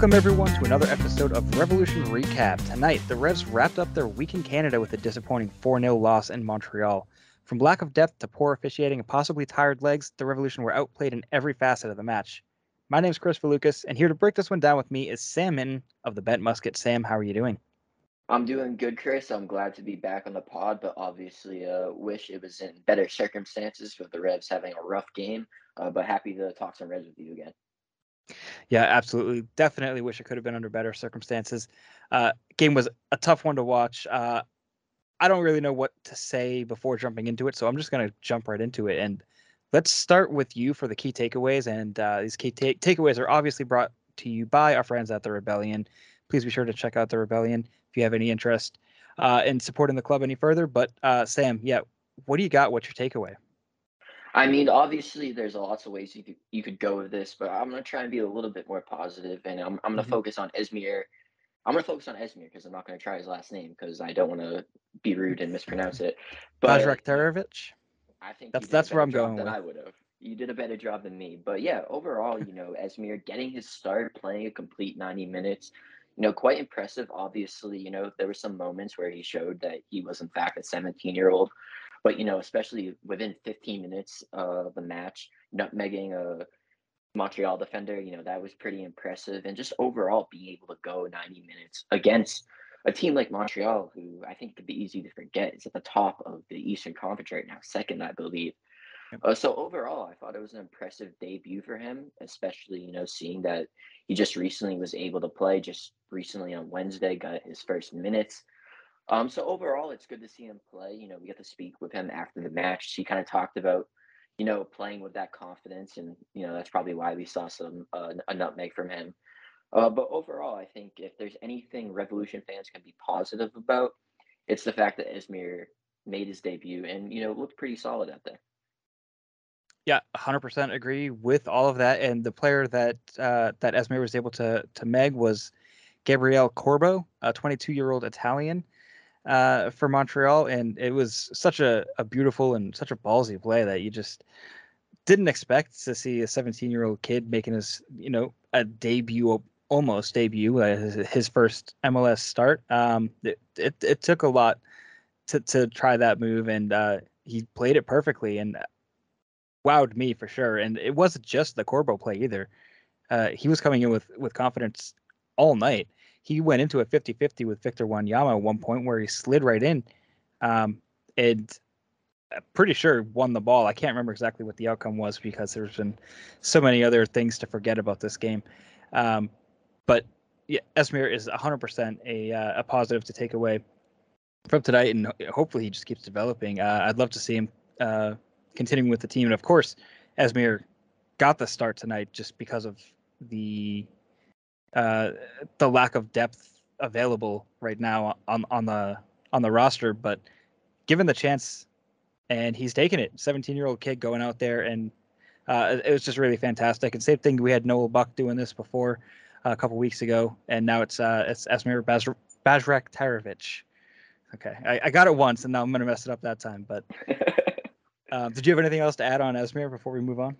Welcome, everyone, to another episode of Revolution Recap. Tonight, the Revs wrapped up their week in Canada with a disappointing 4 0 loss in Montreal. From lack of depth to poor officiating and possibly tired legs, the Revolution were outplayed in every facet of the match. My name is Kris Valukis, and here to break this one down with me is Sam Minton of the Bent Musket. Sam, how are you doing? I'm doing good, Chris. I'm glad to be back on the pod, but obviously, uh, wish it was in better circumstances with the Revs having a rough game. Uh, but happy to talk some Revs with you again. Yeah, absolutely. Definitely wish it could have been under better circumstances. Uh, game was a tough one to watch. Uh, I don't really know what to say before jumping into it, so I'm just going to jump right into it. And let's start with you for the key takeaways. And uh, these key ta- takeaways are obviously brought to you by our friends at the Rebellion. Please be sure to check out the Rebellion if you have any interest uh, in supporting the club any further. But uh, Sam, yeah, what do you got? What's your takeaway? I mean, obviously, there's lots of ways you could you could go with this, but I'm gonna try and be a little bit more positive, and I'm I'm gonna Mhm. focus on Esmir. I'm gonna focus on Esmir because I'm not gonna try his last name because I don't want to be rude and mispronounce it. But Bajraktarevic? I think That's- you did a that's where I'm going than with. I would have. You did a better job than me, but yeah, overall, you know, Esmir getting his start, playing a complete 90 minutes, you know, quite impressive. Obviously, you know, there were some moments where he showed that he was in fact a 17 year old, but you know, especially within 15 minutes of the match, nutmegging a Montreal defender, you know, that was pretty impressive, and just overall being able to go 90 minutes against a team like Montreal, who I think could be easy to forget, is at the top of the Eastern Conference right now, second, I believe. Uh, so overall, I thought it was an impressive debut for him, especially you know seeing that he just recently was able to play. Just recently on Wednesday, got his first minutes. Um, so overall, it's good to see him play. You know, we got to speak with him after the match. He kind of talked about, you know, playing with that confidence, and you know that's probably why we saw some uh, a nutmeg from him. Uh, but overall, I think if there's anything Revolution fans can be positive about, it's the fact that Esmir made his debut and you know looked pretty solid out there. Yeah, 100% agree with all of that. And the player that uh, that Esme was able to to meg was Gabriel Corbo, a 22 year old Italian uh, for Montreal, and it was such a, a beautiful and such a ballsy play that you just didn't expect to see a 17 year old kid making his you know a debut almost debut uh, his, first MLS start. Um, it, it it took a lot to to try that move, and uh, he played it perfectly and wowed me for sure. And it wasn't just the Corbo play either. Uh, he was coming in with with confidence all night. He went into a 50-50 with Victor Wanyama at one point where he slid right in, um, and I'm pretty sure won the ball. I can't remember exactly what the outcome was because there's been so many other things to forget about this game. Um, but yeah, Esmir is 100% a uh, a positive to take away from tonight, and hopefully he just keeps developing. Uh, I'd love to see him uh, continuing with the team, and of course, Esmir got the start tonight just because of the uh, the lack of depth available right now on on the on the roster. But given the chance, and he's taking it. 17 year old kid going out there, and uh, it was just really fantastic. And same thing, we had Noel Buck doing this before uh, a couple weeks ago, and now it's uh, it's Esmir Baz- Bajrak. Okay, I, I got it once, and now I'm gonna mess it up that time. But um, did you have anything else to add on Esmir before we move on?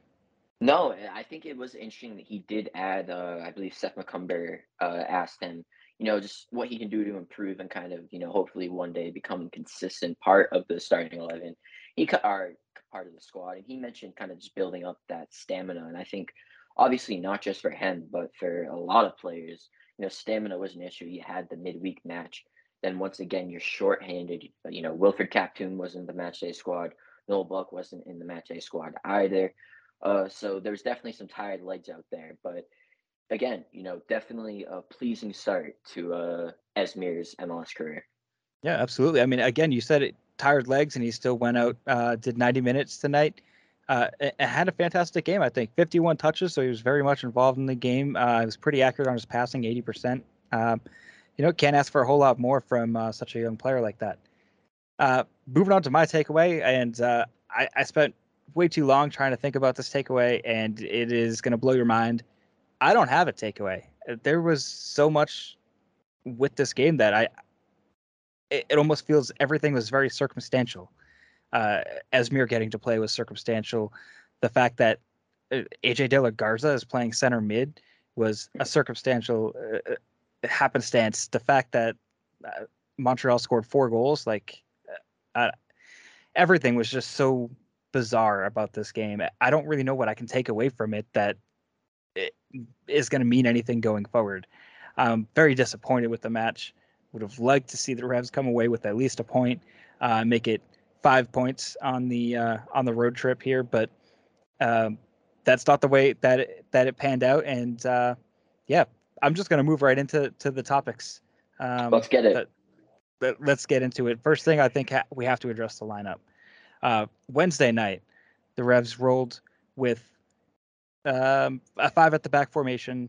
No, I think it was interesting that he did add. Uh, I believe Seth McCumber uh, asked him, you know, just what he can do to improve and kind of, you know, hopefully one day become a consistent part of the starting eleven. He cut are part of the squad, and he mentioned kind of just building up that stamina. And I think, obviously, not just for him, but for a lot of players, you know, stamina was an issue. You had the midweek match, then once again you're shorthanded. You know, Wilfrid Kaptoum wasn't in the matchday squad. Noel Buck wasn't in the matchday squad either. Uh, so there's definitely some tired legs out there, but again, you know, definitely a pleasing start to uh, Esmir's MLS career. Yeah, absolutely. I mean, again, you said it, tired legs, and he still went out, uh, did 90 minutes tonight. Uh, and had a fantastic game, I think. 51 touches, so he was very much involved in the game. Uh, he was pretty accurate on his passing, 80%. Um, you know, can't ask for a whole lot more from uh, such a young player like that. Uh, moving on to my takeaway, and uh, I, I spent way too long trying to think about this takeaway, and it is going to blow your mind. I don't have a takeaway. There was so much with this game that I, it, it almost feels everything was very circumstantial. Uh, Esmir getting to play was circumstantial. The fact that uh, AJ De La Garza is playing center mid was a circumstantial uh, uh, happenstance. The fact that uh, Montreal scored four goals, like uh, everything was just so bizarre about this game. I don't really know what I can take away from it that it is going to mean anything going forward. I'm very disappointed with the match. Would have liked to see the Revs come away with at least a point, uh, make it five points on the uh, on the road trip here, but um, that's not the way that it, that it panned out. And uh, yeah, I'm just going to move right into to the topics. Um, let's get it. That, let's get into it. First thing, I think ha- we have to address the lineup. Uh, Wednesday night, the Revs rolled with um, a five at the back formation.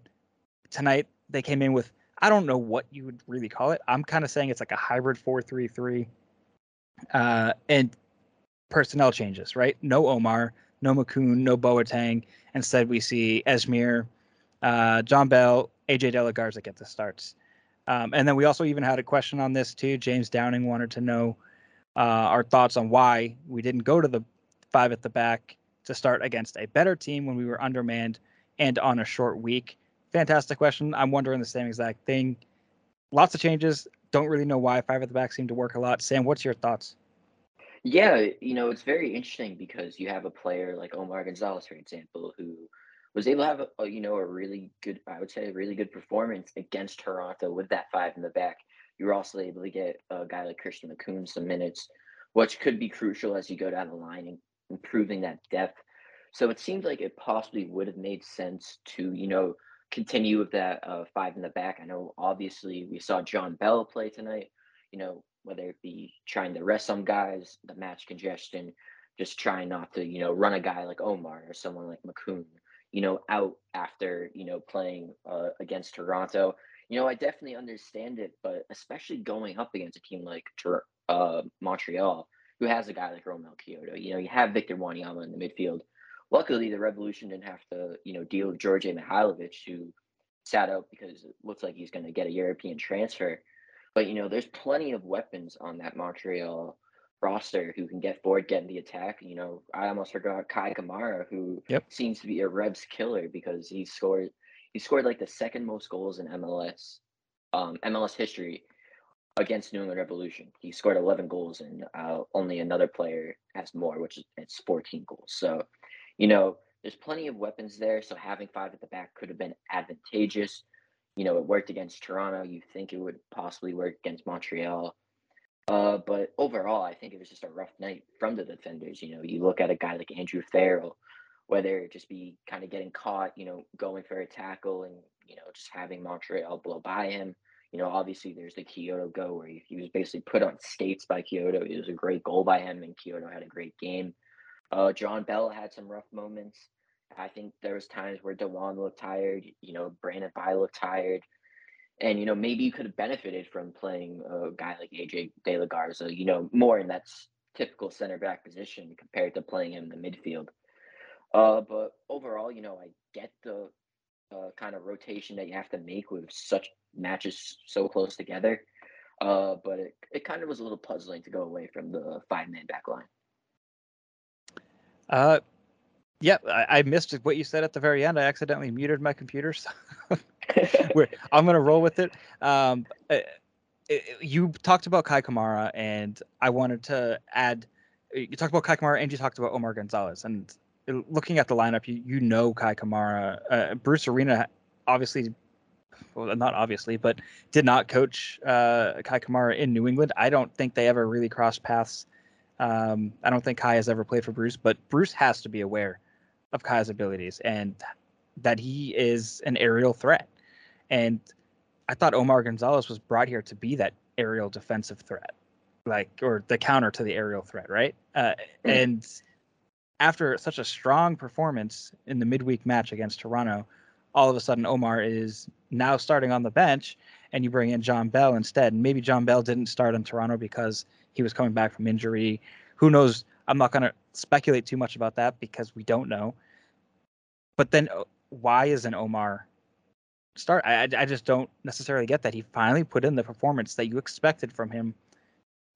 Tonight, they came in with I don't know what you would really call it. I'm kind of saying it's like a hybrid four-three-three, uh, and personnel changes. Right? No Omar, no Makoun, no Boateng. Instead, we see Esmir, uh, Jon Bell, AJ De La Garza get the starts. Um, and then we also even had a question on this too. James Downing wanted to know uh, our thoughts on why we didn't go to the five at the back to start against a better team when we were undermanned and on a short week. Fantastic question. I'm wondering the same exact thing. Lots of changes. Don't really know why five at the back seemed to work a lot. Sam, what's your thoughts? Yeah, you know, it's very interesting because you have a player like Omar Gonzalez, for example, who was able to have a, you know a really good, I would say, a really good performance against Toronto with that five in the back. You were also able to get a guy like Christian Makoun some minutes, which could be crucial as you go down the line and improving that depth. So it seems like it possibly would have made sense to you know continue with that uh, five in the back. I know obviously we saw Jon Bell play tonight. You know whether it be trying to rest some guys, the match congestion, just trying not to, you know, run a guy like Omar or someone like Makoun, you know, out after, you know, playing uh, against Toronto. You know, I definitely understand it, but especially going up against a team like uh, Montreal, who has a guy like Romell Quioto. You know, you have Victor Wanyama in the midfield. Luckily, the Revolution didn't have to, you know, deal with George Mihailovic, who sat out because it looks like he's going to get a European transfer. But you know, there's plenty of weapons on that Montreal roster who can get forward, get in the attack. You know, I almost forgot Kei Kamara, who yep. seems to be a Revs killer because he scored he scored like the second most goals in MLS um, MLS history against New England Revolution. He scored 11 goals, and uh, only another player has more, which is it's 14 goals. So, you know, there's plenty of weapons there. So having five at the back could have been advantageous you know, it worked against Toronto. You think it would possibly work against Montreal. Uh, but overall, I think it was just a rough night from the defenders. You know, you look at a guy like Andrew Farrell, whether it just be kind of getting caught, you know, going for a tackle and, you know, just having Montreal blow by him. You know, obviously there's the Quioto go where he, he was basically put on skates by Quioto. It was a great goal by him, and Quioto had a great game. Uh, Jon Bell had some rough moments. I think there was times where DeJuan looked tired. You know, Brandon Bye looked tired, and you know maybe you could have benefited from playing a guy like AJ De La Garza. You know, more in that typical center back position compared to playing him in the midfield. Uh, but overall, you know, I get the uh, kind of rotation that you have to make with such matches so close together. Uh, but it, it kind of was a little puzzling to go away from the five man back line. Uh, yeah, I, I, missed what you said at the very end. I accidentally muted my computer. So I'm going to roll with it. Um, it, uh, it. You talked about Kei Kamara, and I wanted to add. You talked about Kei Kamara, and you talked about Omar Gonzalez. And looking at the lineup, you you know Kei Kamara. Uh, Bruce Arena, obviously, well, not obviously, but did not coach uh, Kei Kamara in New England. I don't think they ever really crossed paths. Um, I don't think Kei has ever played for Bruce, but Bruce has to be aware of Kei's abilities and that he is an aerial threat. And I thought Omar Gonzalez was brought here to be that aerial defensive threat, like or the counter to the aerial threat, right? Uh, mm-hmm. And after such a strong performance in the midweek match against Toronto, all of a sudden Omar is now starting on the bench, and you bring in Jon Bell instead. And maybe Jon Bell didn't start in Toronto because he was coming back from injury. Who knows? I'm not going to speculate too much about that because we don't know. But then, uh, why is an Omar start? I, I just don't necessarily get that. He finally put in the performance that you expected from him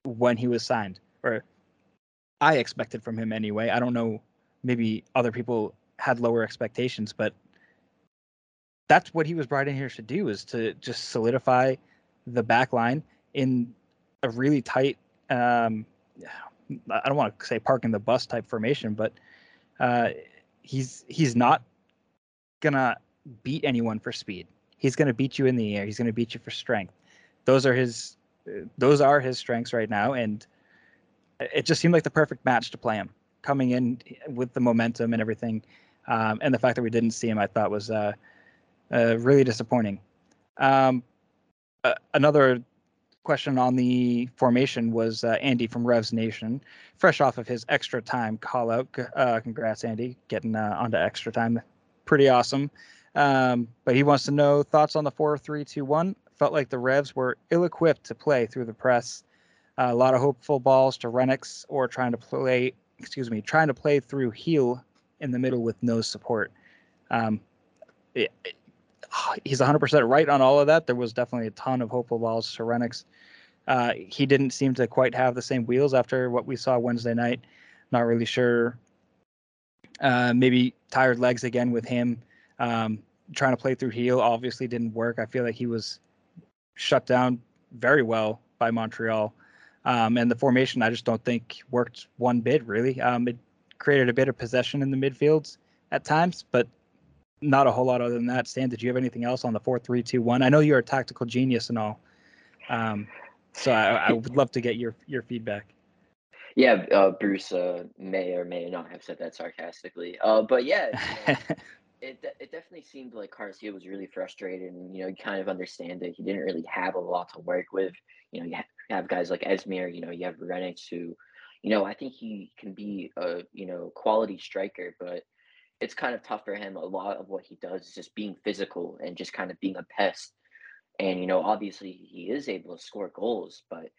when he was signed, or I expected from him anyway. I don't know. Maybe other people had lower expectations, but that's what he was brought in here to do is to just solidify the back line in a really tight um, I don't want to say parking the bus type formation, but uh, he's he's not gonna beat anyone for speed. He's gonna beat you in the air. He's gonna beat you for strength. Those are his those are his strengths right now, and it just seemed like the perfect match to play him coming in with the momentum and everything. Um, and the fact that we didn't see him, I thought was uh, uh, really disappointing. Um, uh, another question on the formation was uh, Andy from Revs Nation, fresh off of his extra time call out. Uh, congrats, Andy, getting uh, onto extra time. Pretty awesome. Um, but he wants to know thoughts on the 4 3 2 1. Felt like the Revs were ill equipped to play through the press. A lot of hopeful balls to Rennicks or trying to play, excuse me, trying to play through Gil in the middle with no support. Um, it, it, he's 100% right on all of that. There was definitely a ton of hopeful balls to Rennicks. Uh, he didn't seem to quite have the same wheels after what we saw Wednesday night. Not really sure. Uh, maybe tired legs again with him. Um, trying to play through Gil obviously didn't work. I feel like he was shut down very well by Montreal. Um, and the formation, I just don't think worked one bit really. Um, it created a bit of possession in the midfields at times, but not a whole lot other than that. Stan, did you have anything else on the four three two one? I know you're a tactical genius and all, um, so I, I, would love to get your your feedback. Yeah, uh, Bruce uh, may or may not have said that sarcastically, uh, but yeah, you know, it it definitely seemed like Carlos was really frustrated, and you know, you kind of understand it. He didn't really have a lot to work with. You know, you have guys like Esmir. You know, you have Rennicks who, you know, I think he can be a you know quality striker, but it's kind of tough for him. A lot of what he does is just being physical and just kind of being a pest. And you know, obviously he is able to score goals, but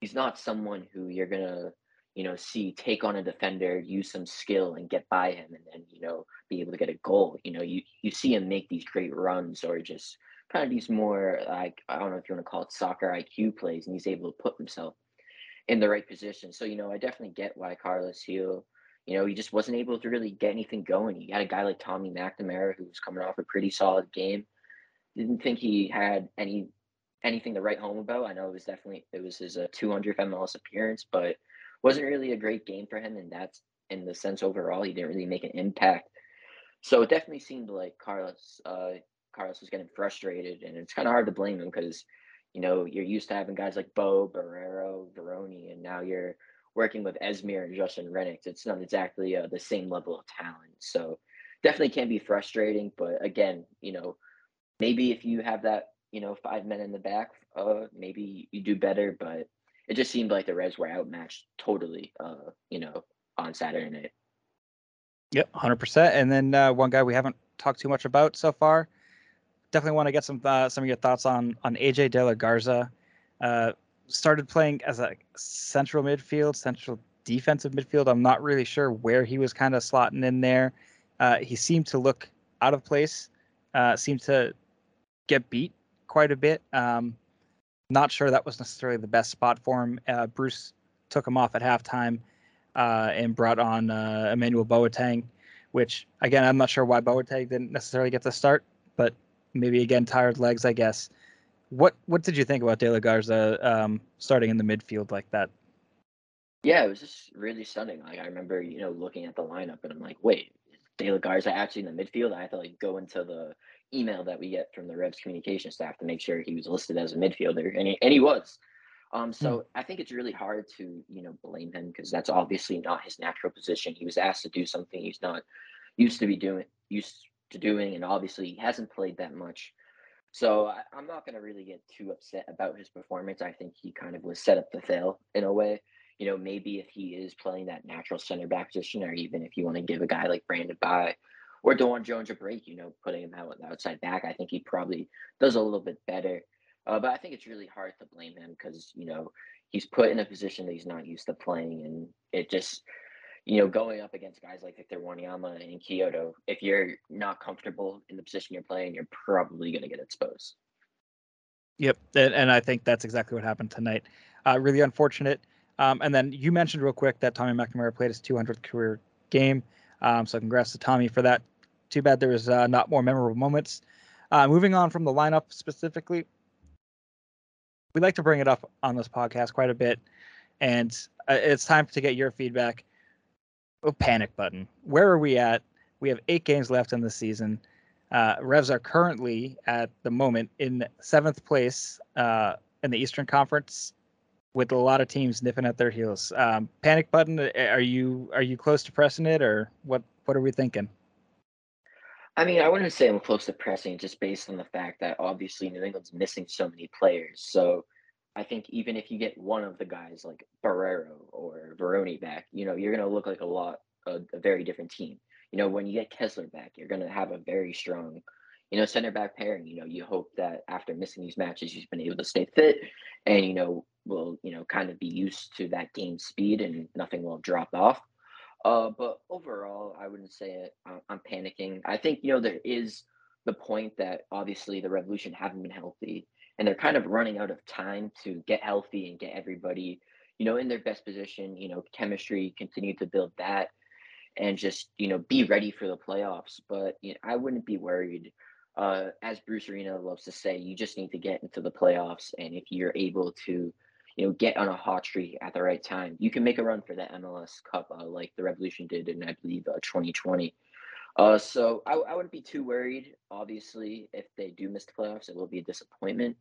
he's not someone who you're gonna, you know, see take on a defender, use some skill and get by him and then, you know, be able to get a goal. You know, you you see him make these great runs or just kind of these more like I don't know if you want to call it soccer IQ plays and he's able to put himself in the right position. So, you know, I definitely get why Carlos Gil you know, he just wasn't able to really get anything going. He had a guy like Tommy McNamara who was coming off a pretty solid game. Didn't think he had any anything to write home about. I know it was definitely it was his uh, 200th MLS appearance, but wasn't really a great game for him. And that's in the sense overall, he didn't really make an impact. So it definitely seemed like Carlos uh, Carlos was getting frustrated, and it's kind of hard to blame him because you know you're used to having guys like Bou, Borrero, Vrioni, and now you're working with Esmir and Justin Rennick, it's not exactly uh, the same level of talent. So definitely can be frustrating. But again, you know, maybe if you have that, you know, five men in the back, uh, maybe you do better. But it just seemed like the Reds were outmatched totally, uh, you know, on Saturday night. Yep, hundred percent. And then uh, one guy we haven't talked too much about so far. Definitely want to get some uh, some of your thoughts on on AJ De La Garza. Uh, started playing as a central midfield, central defensive midfield. I'm not really sure where he was kind of slotting in there. Uh, he seemed to look out of place. Uh, seemed to get beat quite a bit. Um, not sure that was necessarily the best spot for him. Uh, Bruce took him off at halftime uh, and brought on Emmanuel Boateng, which again I'm not sure why Boateng didn't necessarily get the start, but maybe again tired legs, I guess. What what did you think about De La Garza um, starting in the midfield like that? Yeah, it was just really stunning. Like I remember, you know, looking at the lineup and I'm like, wait, De La Garza actually in the midfield? I had to like go into the email that we get from the Revs communication staff to make sure he was listed as a midfielder, and he, and he was. Um, so hmm. I think it's really hard to you know blame him because that's obviously not his natural position. He was asked to do something he's not used to be doing, used doing, and obviously he hasn't played that much. So I, am not going to really get too upset about his performance. I think he kind of was set up to fail in a way. You know, maybe if he is playing that natural center back position, or even if you want to give a guy like Brandon Bye or DeJuan Jones a break, you know, putting him out on the outside back, I think he probably does a little bit better. Uh, but I think it's really hard to blame him because, you know, he's put in a position that he's not used to playing, and it just you know, going up against guys like Victor Wanyama and Quioto, if you're not comfortable in the position you're playing, you're probably going to get exposed. Yep, and, and, I think that's exactly what happened tonight. Uh, really unfortunate. Um, and then you mentioned real quick that Tommy McNamara played his 200th career game. Um, so congrats to Tommy for that. Too bad there was uh, not more memorable moments. Uh, moving on from the lineup specifically, we like to bring it up on this podcast quite a bit, and uh, it's time to get your feedback oh, panic button. Where are we at? We have eight games left in the season. Uh, Revs are currently at the moment in seventh place uh, in the Eastern Conference, with a lot of teams nipping at their heels. Um, panic button. Are you are you close to pressing it, or what? What are we thinking? I mean, I wouldn't say I'm close to pressing, just based on the fact that obviously New England's missing so many players. So I think even if you get one of the guys like Borrero or Vrioni back, you know, you're going to look like a lot, a, a, very different team. You know, when you get Kessler back, you're going to have a very strong, you know, center back pairing. You know, you hope that after missing these matches, he's been able to stay fit and, you know, will, you know, kind of be used to that game speed and nothing will drop off. Uh, but overall, I wouldn't say it. I'm panicking. I think, you know, there is the point that obviously the Revolution haven't been healthy and they're kind of running out of time to get healthy and get everybody, you know, in their best position, you know, chemistry, continue to build that and just, you know, be ready for the playoffs. But you know, I wouldn't be worried. Uh, as Bruce Arena loves to say, you just need to get into the playoffs. And if you're able to, you know, get on a hot streak at the right time, you can make a run for that MLS Cup uh, like the Revolution did in, I believe, uh, 2020. Uh, so I, I wouldn't be too worried. Obviously, if they do miss the playoffs, it will be a disappointment.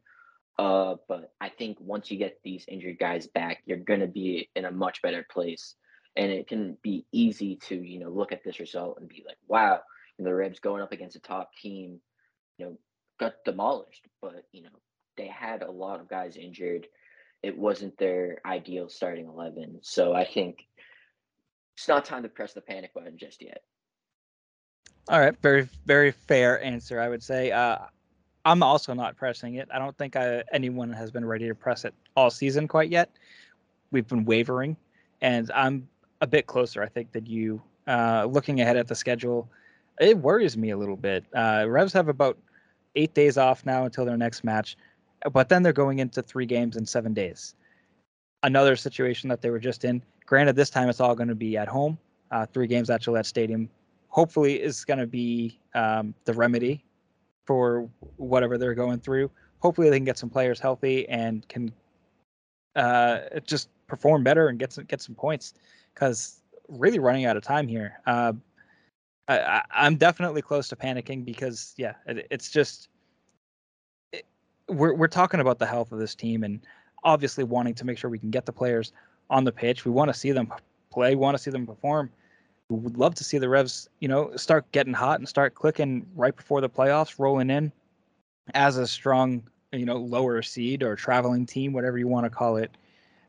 Uh, but I think once you get these injured guys back, you're going to be in a much better place. And it can be easy to, you know, look at this result and be like, wow, the Revs going up against a top team, you know, got demolished. But, you know, they had a lot of guys injured. It wasn't their ideal starting 11. So I think it's not time to press the panic button just yet. All right, very very fair answer, I would say. Uh, I'm also not pressing it. I don't think I, anyone has been ready to press it all season quite yet. We've been wavering, and I'm a bit closer, I think, than you. Uh, looking ahead at the schedule, it worries me a little bit. Uh, Revs have about eight days off now until their next match, but then they're going into three games in seven days. Another situation that they were just in. Granted, this time it's all going to be at home. Uh, three games at Gillette Stadium hopefully is going to be um, the remedy for whatever they're going through. Hopefully, they can get some players healthy and can uh, just perform better and get some get some points. Because really running out of time here. Uh, I, am definitely close to panicking because yeah, it, it's just it, we're we're talking about the health of this team and obviously wanting to make sure we can get the players on the pitch. We want to see them play. We want to see them perform would love to see the Revs, you know, start getting hot and start clicking right before the playoffs, rolling in as a strong, you know, lower seed or traveling team, whatever you want to call it.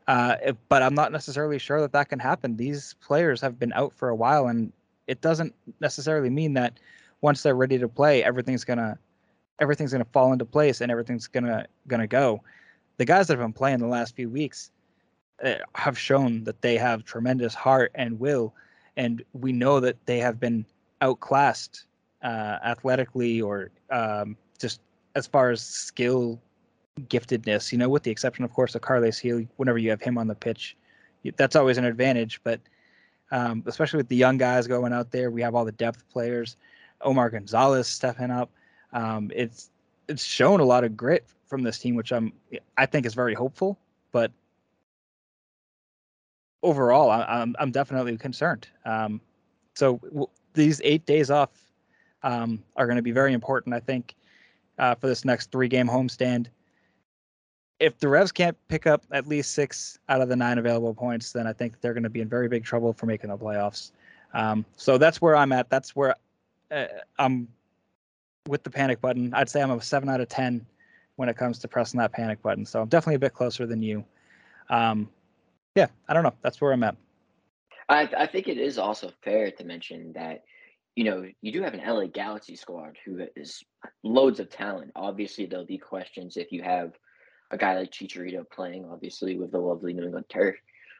Uh, but I'm not necessarily sure that that can happen. These players have been out for a while, and it doesn't necessarily mean that once they're ready to play, everything's gonna everything's gonna fall into place and everything's gonna gonna go. The guys that have been playing the last few weeks uh, have shown that they have tremendous heart and will and we know that they have been outclassed uh, athletically or um, just as far as skill giftedness. You know, with the exception, of course, of Carles Gil. Whenever you have him on the pitch, that's always an advantage. But um, especially with the young guys going out there, we have all the depth players. Omar Gonzalez stepping up. Um, it's it's shown a lot of grit from this team, which I'm I think is very hopeful. But overall, I, am I'm, definitely concerned. Um, so w- these eight days off um, are going to be very important, I think, uh, for this next three game homestand. If the Revs can't pick up at least six out of the nine available points, then I think they're going to be in very big trouble for making the playoffs. Um, so that's where I'm at. That's where uh, I'm with the panic button. I'd say I'm a seven out of ten when it comes to pressing that panic button. So I'm definitely a bit closer than you. Um, yeah, I don't know. That's where I'm at. I I think it is also fair to mention that you know you do have an LA Galaxy squad who is loads of talent. Obviously, there'll be questions if you have a guy like Chicharito playing, obviously with the lovely New England turf.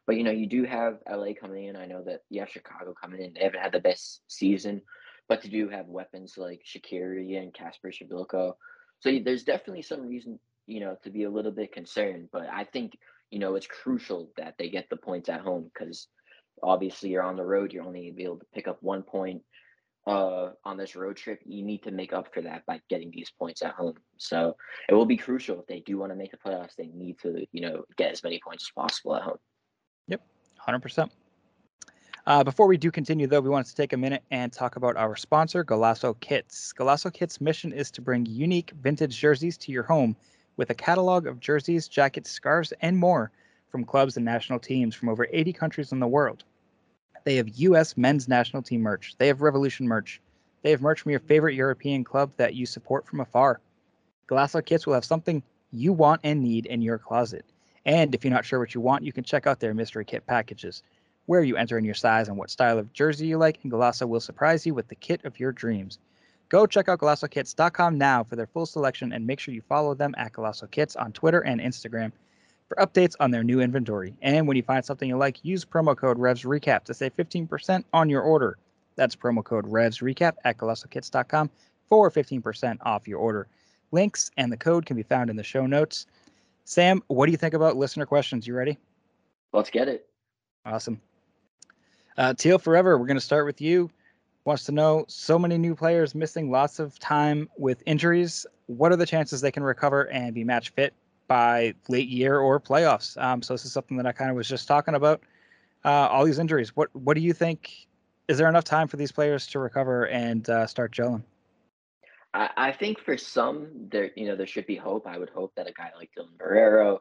But you know, you do have LA coming in. I know that you have Chicago coming in. They haven't had the best season, but to do have weapons like Shaqiri and Casper Przybylko. So there's definitely some reason, you know, to be a little bit concerned. But I think, you know, it's crucial that they get the points at home because obviously you're on the road. You're only able to pick up one point uh, on this road trip. You need to make up for that by getting these points at home. So it will be crucial if they do want to make the playoffs. They need to, you know, get as many points as possible at home. Yep, 100%. Uh, before we do continue, though, we wanted to take a minute and talk about our sponsor, Golaco Kits. Golaco Kits' mission is to bring unique vintage jerseys to your home with a catalog of jerseys, jackets, scarves, and more from clubs and national teams from over 80 countries in the world. They have U.S. men's national team merch. They have Revolution merch. They have merch from your favorite European club that you support from afar. Golaco Kits will have something you want and need in your closet. And if you're not sure what you want, you can check out their mystery kit packages, where you enter in your size and what style of jersey you like, and Golaco will surprise you with the kit of your dreams. Go check out GolacoKits.com now for their full selection and make sure you follow them at Golaco Kits on Twitter and Instagram for updates on their new inventory. And when you find something you like, use promo code RevsRecap to save 15% on your order. That's promo code RevsRecap at GolacoKits.com for 15% off your order. Links and the code can be found in the show notes. Sam, what do you think about listener questions? You ready? Let's get it. Awesome. Uh, Teal Forever, we're going to start with you. Wants to know so many new players missing lots of time with injuries. What are the chances they can recover and be match fit by late year or playoffs? Um, so this is something that I kind of was just talking about. Uh, all these injuries. What what do you think? Is there enough time for these players to recover and uh, start gelling? I, I think for some there, you know, there should be hope. I would hope that a guy like Dylan Borrero,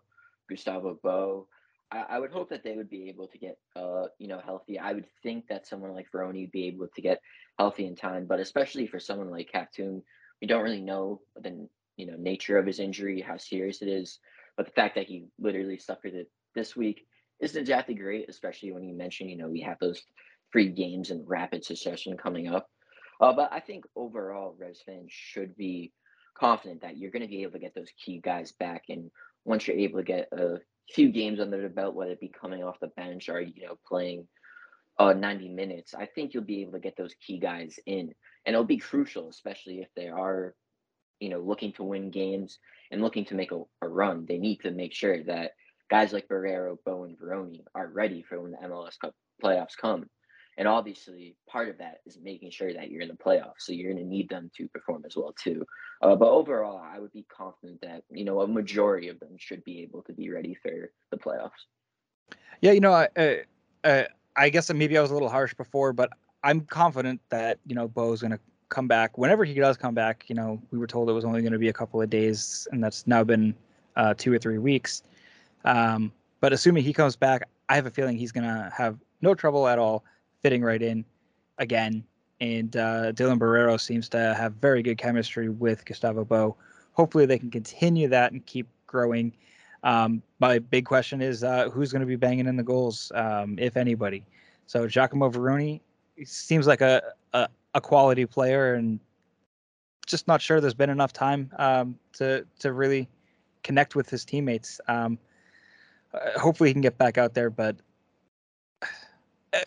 Gustavo Bou, I, would hope that they would be able to get, uh, you know, healthy. I would think that someone like Vrioni would be able to get healthy in time, but especially for someone like Kaptoum, we don't really know the you know nature of his injury, how serious it is. But the fact that he literally suffered it this week isn't exactly great, especially when you mention, you know, we have those three games in rapid succession coming up. Uh, but I think overall, Revs fans should be confident that you're going to be able to get those key guys back. And once you're able to get a few games under the belt, whether it be coming off the bench or you know playing uh, 90 minutes, I think you'll be able to get those key guys in, and it'll be crucial, especially if they are, you know, looking to win games and looking to make a, a run. They need to make sure that guys like Borrero, Bou, and Vrioni are ready for when the MLS Cup playoffs come. And obviously, part of that is making sure that you're in the playoffs. So you're going to need them to perform as well too. Uh, but overall, I would be confident that you know a majority of them should be able to be ready for the playoffs. Yeah, you know, I, uh, I guess maybe I was a little harsh before, but I'm confident that you know Bou's going to come back whenever he does come back. You know, we were told it was only going to be a couple of days, and that's now been uh, two or three weeks. Um, but assuming he comes back, I have a feeling he's going to have no trouble at all fitting right in again. And uh, Dylan Borrero seems to have very good chemistry with Gustavo Bou. Hopefully, they can continue that and keep growing. Um, my big question is uh, who's going to be banging in the goals, um, if anybody. So Giacomo Vrioni seems like a, a, a quality player, and just not sure there's been enough time um, to to really connect with his teammates. Um, uh, hopefully, he can get back out there, but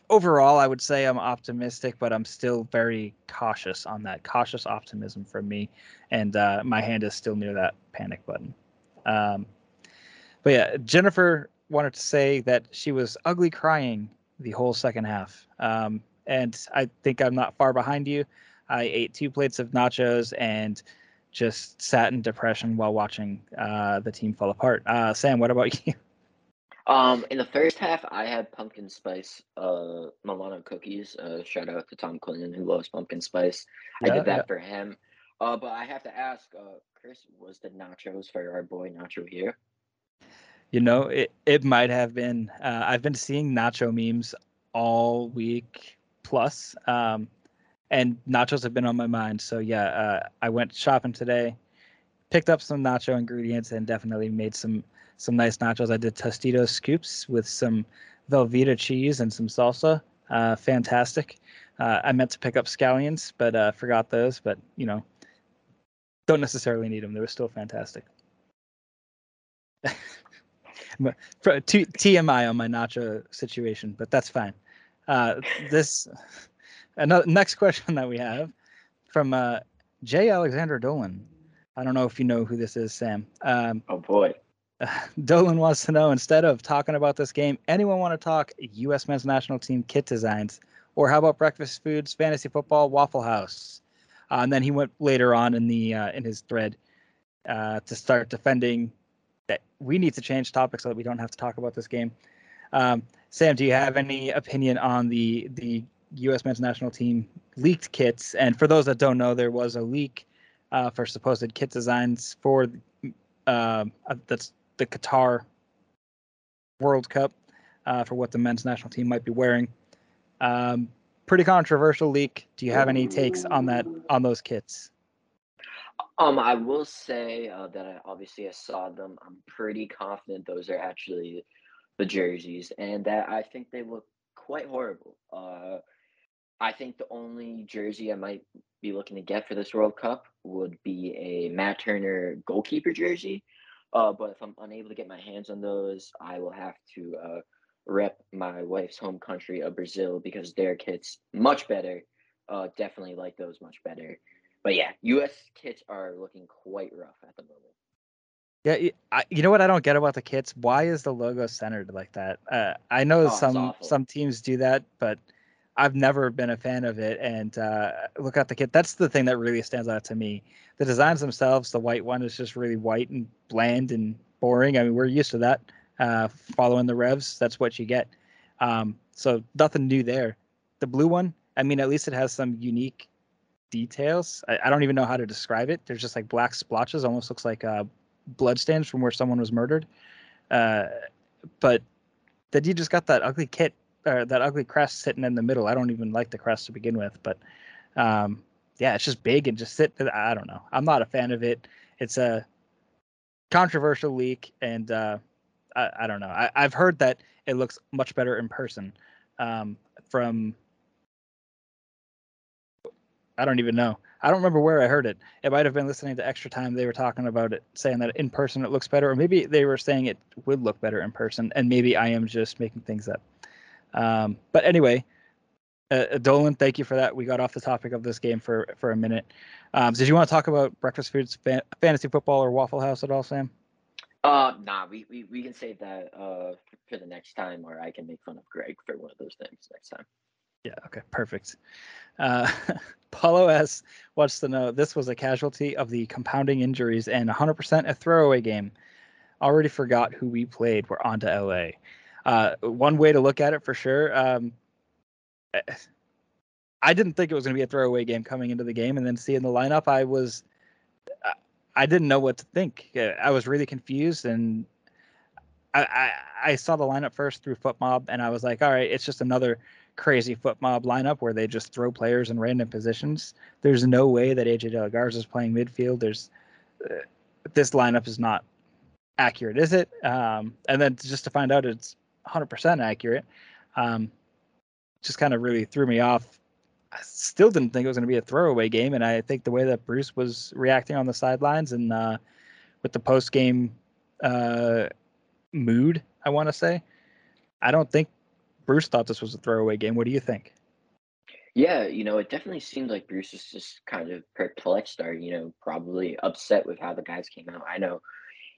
overall, I would say I'm optimistic, but I'm still very cautious on that. Cautious optimism from me, and uh, my hand is still near that panic button. Um, but yeah, Jennifer wanted to say that she was ugly crying the whole second half, um, and I think I'm not far behind you. I ate two plates of nachos and just sat in depression while watching uh, the team fall apart. Uh, Sam, what about you? Um, in the first half, I had pumpkin spice uh Milano cookies. Uh, shout out to Tom Clinton who loves pumpkin spice. I did that yeah. for him. Uh, but I have to ask, uh, Kris, was the nachos for our boy Nacho here? You know, it it might have been. Uh, I've been seeing nacho memes all week plus, um, and nachos have been on my mind. So yeah, uh, I went shopping today, picked up some nacho ingredients, and definitely made some some nice nachos. I did Tostitos scoops with some Velveeta cheese and some salsa. Uh, fantastic. Uh, I meant to pick up scallions, but uh, forgot those. But you know, don't necessarily need them. They were still fantastic. TMI on my Nacho situation, but that's fine. Uh, this another next question that we have from uh, J. Alexander Dolan. I don't know if you know who this is, Sam. Um, oh boy. Dolan wants to know instead of talking about this game, anyone want to talk U.S. men's national team kit designs, or how about breakfast foods, fantasy football, Waffle House? Uh, and then he went later on in the uh, in his thread uh, to start defending that we need to change topics so that we don't have to talk about this game. Um, Sam, do you have any opinion on the the U.S. men's national team leaked kits? And for those that don't know, there was a leak uh, for supposed kit designs for uh, that's the Qatar World Cup uh, for what the men's national team might be wearing. Um, pretty controversial leak. Do you have any takes on that on those kits? Um, I will say uh, that I obviously I saw them. I'm pretty confident those are actually the jerseys, and that I think they look quite horrible. Uh, I think the only jersey I might be looking to get for this World Cup would be a Matt Turner goalkeeper jersey. Uh, but if I'm unable to get my hands on those, I will have to uh, rep my wife's home country of Brazil because their kits much better. Uh, definitely like those much better. But yeah, U.S. kits are looking quite rough at the moment. Yeah, I, you know what I don't get about the kits? Why is the logo centered like that? Uh, I know oh, some some teams do that, but I've never been a fan of it. And uh, look at the kit. That's the thing that really stands out to me. The designs themselves, the white one is just really white and bland and boring. I mean, we're used to that. Uh, following the revs, that's what you get. Um, so nothing new there. The blue one, I mean, at least it has some unique details. I, I don't even know how to describe it. There's just like black splotches, almost looks like uh, bloodstains from where someone was murdered. Uh, but then you just got that ugly kit that ugly crest sitting in the middle. I don't even like the crest to begin with, but um, yeah, it's just big and just sit. I don't know. I'm not a fan of it. It's a controversial leak, and uh, I, I, don't know. I, have heard that it looks much better in person. Um, from I don't even know. I don't remember where I heard it. It might have been listening to Extra Time. They were talking about it, saying that in person it looks better, or maybe they were saying it would look better in person, and maybe I am just making things up. Um, but anyway, uh, uh, Dolan, thank you for that. We got off the topic of this game for for a minute. Um, did you want to talk about breakfast foods, fan- fantasy football, or Waffle House at all, Sam? Uh, nah, we, we, we can save that uh for the next time, or I can make fun of Greg for one of those things next time. Yeah. Okay. Perfect. Uh, Paulo S wants to know this was a casualty of the compounding injuries and 100% a throwaway game. Already forgot who we played. We're on to LA. Uh, one way to look at it for sure. Um, I didn't think it was going to be a throwaway game coming into the game, and then seeing the lineup, I was, I didn't know what to think. I was really confused, and I, I, I saw the lineup first through FotMob, and I was like, all right, it's just another crazy FotMob lineup where they just throw players in random positions. There's no way that AJ De is playing midfield. There's uh, this lineup is not accurate, is it? Um, and then just to find out it's 100% accurate. Um, just kind of really threw me off. I still didn't think it was going to be a throwaway game, and I think the way that Bruce was reacting on the sidelines and uh, with the post game uh, mood, I want to say, I don't think Bruce thought this was a throwaway game. What do you think? Yeah, you know, it definitely seemed like Bruce was just kind of perplexed or, you know, probably upset with how the guys came out. I know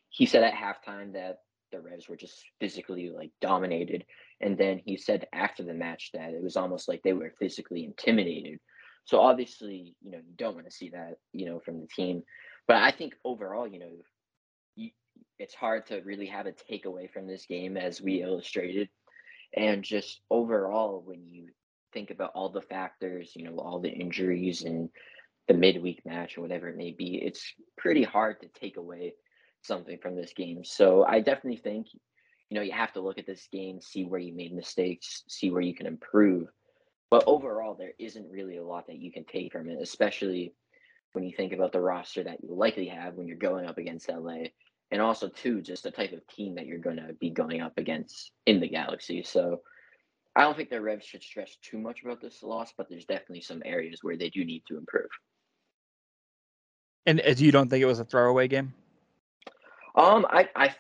he said at halftime that the Revs were just physically like dominated. And then he said after the match that it was almost like they were physically intimidated. So obviously, you know, you don't want to see that, you know, from the team. But I think overall, you know, you, it's hard to really have a takeaway from this game as we illustrated. And just overall, when you think about all the factors, you know, all the injuries and the midweek match or whatever it may be, it's pretty hard to take away something from this game. So I definitely think, you know, you have to look at this game, see where you made mistakes, see where you can improve. But overall, there isn't really a lot that you can take from it, especially when you think about the roster that you likely have when you're going up against LA. And also, too, just the type of team that you're going to be going up against in the Galaxy. So I don't think the Revs should stress too much about this loss, but there's definitely some areas where they do need to improve. And as you don't think it was a throwaway game? Um, I, I,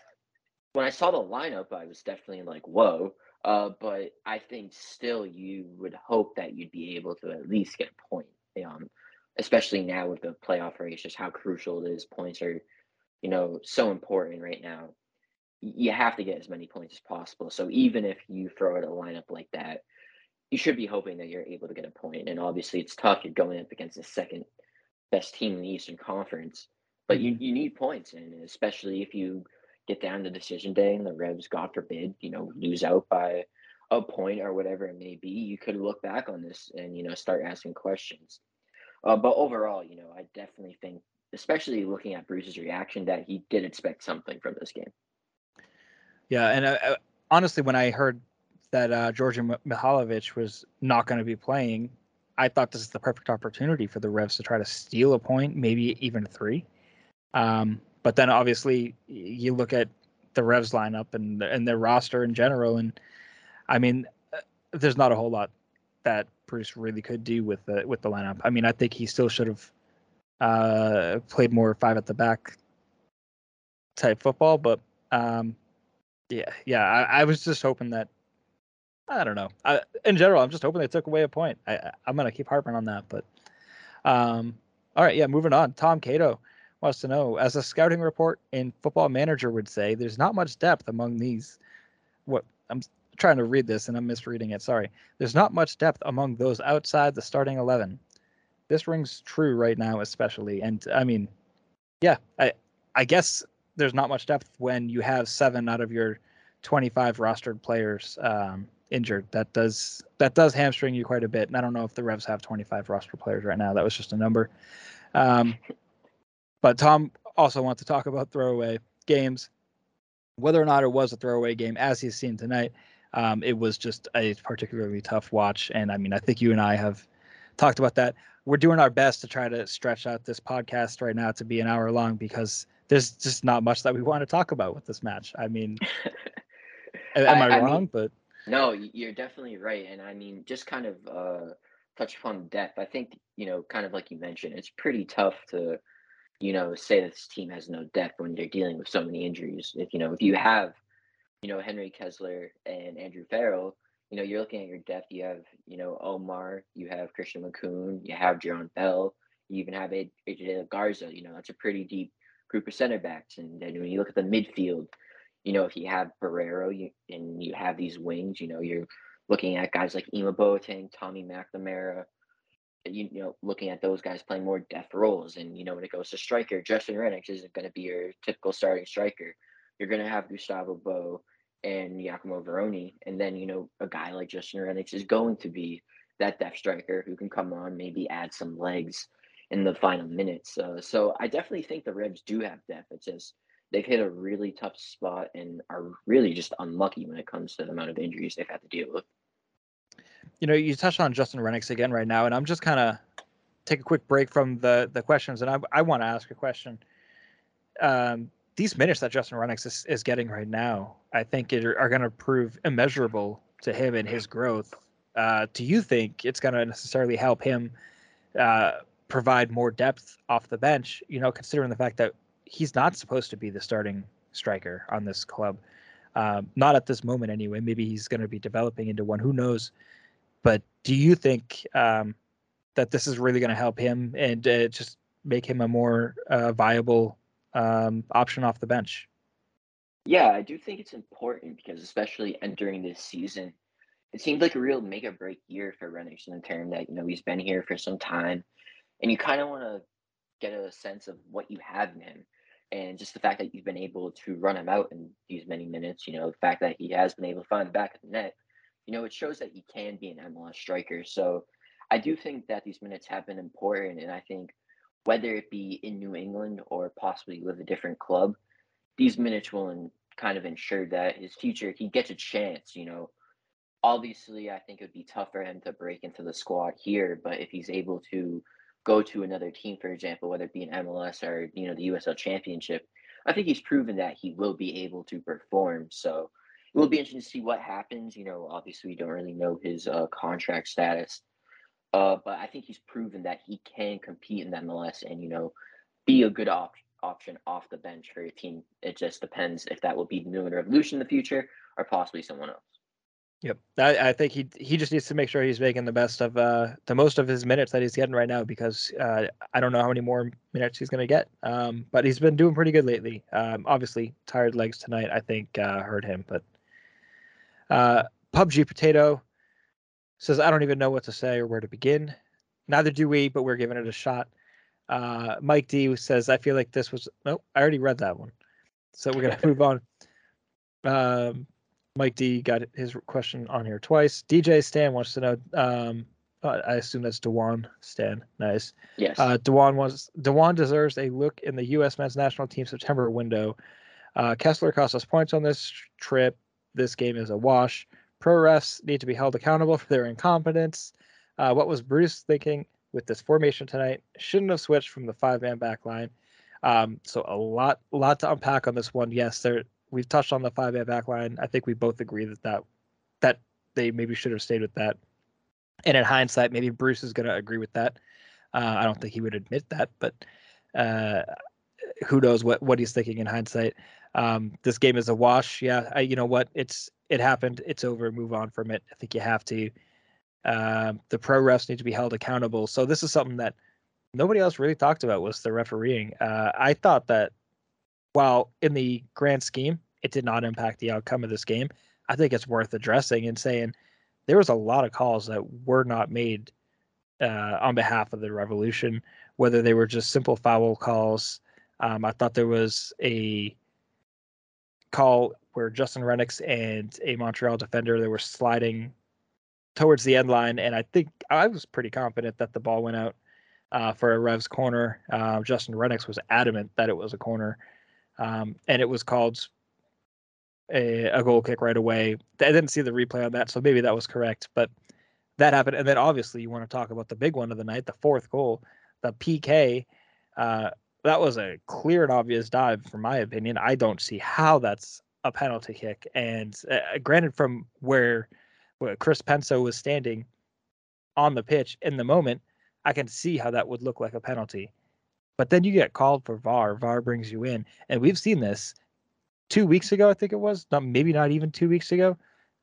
when I saw the lineup, I was definitely like, whoa. Uh, but I think still you would hope that you'd be able to at least get a point. Um, especially now with the playoff race, just how crucial it is. Points are, you know, so important right now. You have to get as many points as possible. So even if you throw out a lineup like that, you should be hoping that you're able to get a point. And obviously, it's tough. You're going up against the second best team in the Eastern Conference, but you, you need points, and especially if you get down to decision day and the Revs, God forbid, you know, lose out by a point or whatever it may be, you could look back on this and you know start asking questions. Uh, but overall, you know, I definitely think, especially looking at Bruce's reaction, that he did expect something from this game. Yeah, and uh, uh honestly, when I heard that uh, Djordje Mihailovic was not going to be playing, I thought this is the perfect opportunity for the Revs to try to steal a point, maybe even three. Um, but then obviously you look at the Revs lineup and and their roster in general, and I mean, uh, there's not a whole lot that Bruce really could do with the with the lineup. I mean, I think he still should have uh, played more five at the back type football, but um, yeah, yeah, I, I was just hoping that I don't know. I, in general, I'm just hoping they took away a point. I, I'm gonna keep harping on that, but um, all right, yeah, moving on. Tom Cato wants to know, as a scouting report in Football Manager would say, there's not much depth among these. What I'm trying to read this and I'm misreading it. Sorry. There's not much depth among those outside the starting eleven. This rings true right now, especially. And I mean, yeah, I I guess there's not much depth when you have seven out of your 25 rostered players um, injured. That does that does hamstring you quite a bit. And I don't know if the Revs have 25 roster players right now. That was just a number. Um, but Tom also wants to talk about throwaway games, whether or not it was a throwaway game, as he's seen tonight. Um, it was just a particularly tough watch, and I mean, I think you and I have talked about that. We're doing our best to try to stretch out this podcast right now to be an hour long because there's just not much that we want to talk about with this match. I mean, am I, I wrong? Mean, but no, you're definitely right. And I mean, just kind of uh, touch upon depth. I think, you know, kind of like you mentioned, it's pretty tough to, you know, say this team has no depth when they're dealing with so many injuries. If, you know, if you have, you know, Henry Kessler and Andrew Farrell, you know, you're looking at your depth. You have, you know, Omar, you have Christian Makoun, you have Jerome Bell, you even have AJ Garza. You know, that's a pretty deep group of center backs. And then when you look at the midfield, you know, if you have Borrero you, and you have these wings, you know, you're looking at guys like Ema Boateng, Tommy McNamara, you, know, looking at those guys playing more depth roles. And, you know, when it goes to striker, Justin Rennicks isn't going to be your typical starting striker. You're going to have Gustavo Bou and Giacomo Vrioni. And then, you know, a guy like Justin Rennicks is going to be that depth striker who can come on, maybe add some legs in the final minutes. Uh, so I definitely think the Revs do have depth. It's just they've hit a really tough spot and are really just unlucky when it comes to the amount of injuries they've had to deal with. You know, you touched on Justin Rennicks again right now, and I'm just kind of take a quick break from the the questions, and I I want to ask a question. Um, these minutes that Justin Rennicks is, is getting right now, I think it are, are going to prove immeasurable to him and his growth. Uh, do you think it's going to necessarily help him uh, provide more depth off the bench? You know, considering the fact that he's not supposed to be the starting striker on this club. Um, not at this moment, anyway. Maybe he's going to be developing into one. Who knows? But do you think um, that this is really going to help him and uh, just make him a more uh, viable um, option off the bench? Yeah, I do think it's important because, especially entering this season, it seems like a real make or break year for Rennicks in term that you know he's been here for some time, and you kind of want to get a sense of what you have in him and just the fact that you've been able to run him out in these many minutes, you know, the fact that he has been able to find the back of the net, you know, it shows that he can be an MLS striker. So I do think that these minutes have been important. And I think whether it be in New England or possibly with a different club, these minutes will in, kind of ensure that his future, he gets a chance, you know. Obviously, I think it would be tough for him to break into the squad here, but if he's able to go to another team, for example, whether it be an MLS or you know the USL Championship, I think he's proven that he will be able to perform. So it will be interesting to see what happens. You know, obviously we don't really know his uh, contract status, uh, but I think he's proven that he can compete in the MLS and you know be a good op- option off the bench for your team. It just depends if that will be New England Revolution in the future or possibly someone else. Yep, I, I, think he he just needs to make sure he's making the best of uh, the most of his minutes that he's getting right now because uh, I don't know how many more minutes he's going to get. Um, but he's been doing pretty good lately. Um, obviously, tired legs tonight I think uh, hurt him. But uh, PUBG Potato says I don't even know what to say or where to begin. Neither do we, but we're giving it a shot. Uh, Mike D says I feel like this was no, I already read that one, so we're gonna move on. Um, Mike D got his question on here twice. DJ Stan wants to know. Um, uh, I assume that's DeJuan Stan. Nice. Yes. Uh, DeJuan was DeJuan deserves a look in the U.S. men's national team September window. Uh, Kessler cost us points on this trip. This game is a wash. Pro refs need to be held accountable for their incompetence. Uh, what was Bruce thinking with this formation tonight? Shouldn't have switched from the five-man back line. Um, so a lot, lot to unpack on this one. Yes, there we've touched on the five man back line. I think we both agree that that that they maybe should have stayed with that. And in hindsight, maybe Bruce is going to agree with that. Uh, I don't think he would admit that, but uh, who knows what what he's thinking in hindsight. Um, this game is a wash. Yeah, I, you know what? It's it happened. It's over. Move on from it. I think you have to. Um, the pro refs need to be held accountable. So this is something that nobody else really talked about was the refereeing. Uh, I thought that while in the grand scheme, it did not impact the outcome of this game, I think it's worth addressing and saying there was a lot of calls that were not made uh, on behalf of the Revolution, whether they were just simple foul calls. Um, I thought there was a call where Justin Rennicks and a Montreal defender they were sliding towards the end line, and I think I was pretty confident that the ball went out uh, for a Revs corner. Uh, Justin Rennicks was adamant that it was a corner um, and it was called a, a goal kick right away. I didn't see the replay on that, so maybe that was correct, but that happened. And then obviously you want to talk about the big one of the night, the fourth goal, the PK. Uh, that was a clear and obvious dive, from my opinion. I don't see how that's a penalty kick. And uh, granted, from where, where Chris Penso was standing on the pitch in the moment, I can see how that would look like a penalty. But then you get called for VAR. VAR brings you in, and we've seen this two weeks ago. I think it was not maybe not even two weeks ago.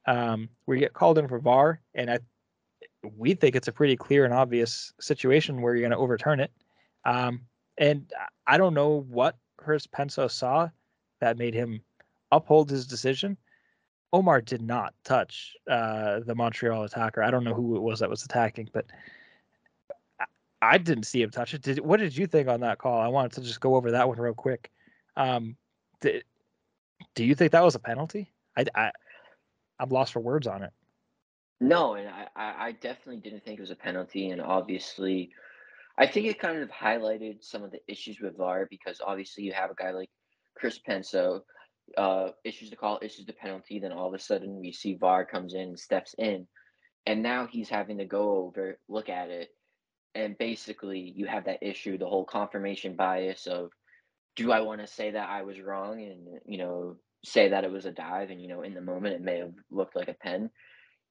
Um, where you get called in for VAR, and I we think it's a pretty clear and obvious situation where you're going to overturn it. Um, and I don't know what Chris Penso saw that made him uphold his decision. Omar did not touch uh, the Montreal attacker. I don't know who it was that was attacking, but I didn't see him touch it. Did what did you think on that call? I wanted to just go over that one real quick. Um, did, do you think that was a penalty? I, I I'm lost for words on it. No, and I, I definitely didn't think it was a penalty, and obviously, I think it kind of highlighted some of the issues with VAR because obviously you have a guy like Chris Penso, uh, issues the call, issues the penalty, then all of a sudden we see VAR comes in and steps in, and now he's having to go over, look at it, and basically you have that issue the whole confirmation bias of do i want to say that i was wrong and you know say that it was a dive and you know in the moment it may have looked like a pen?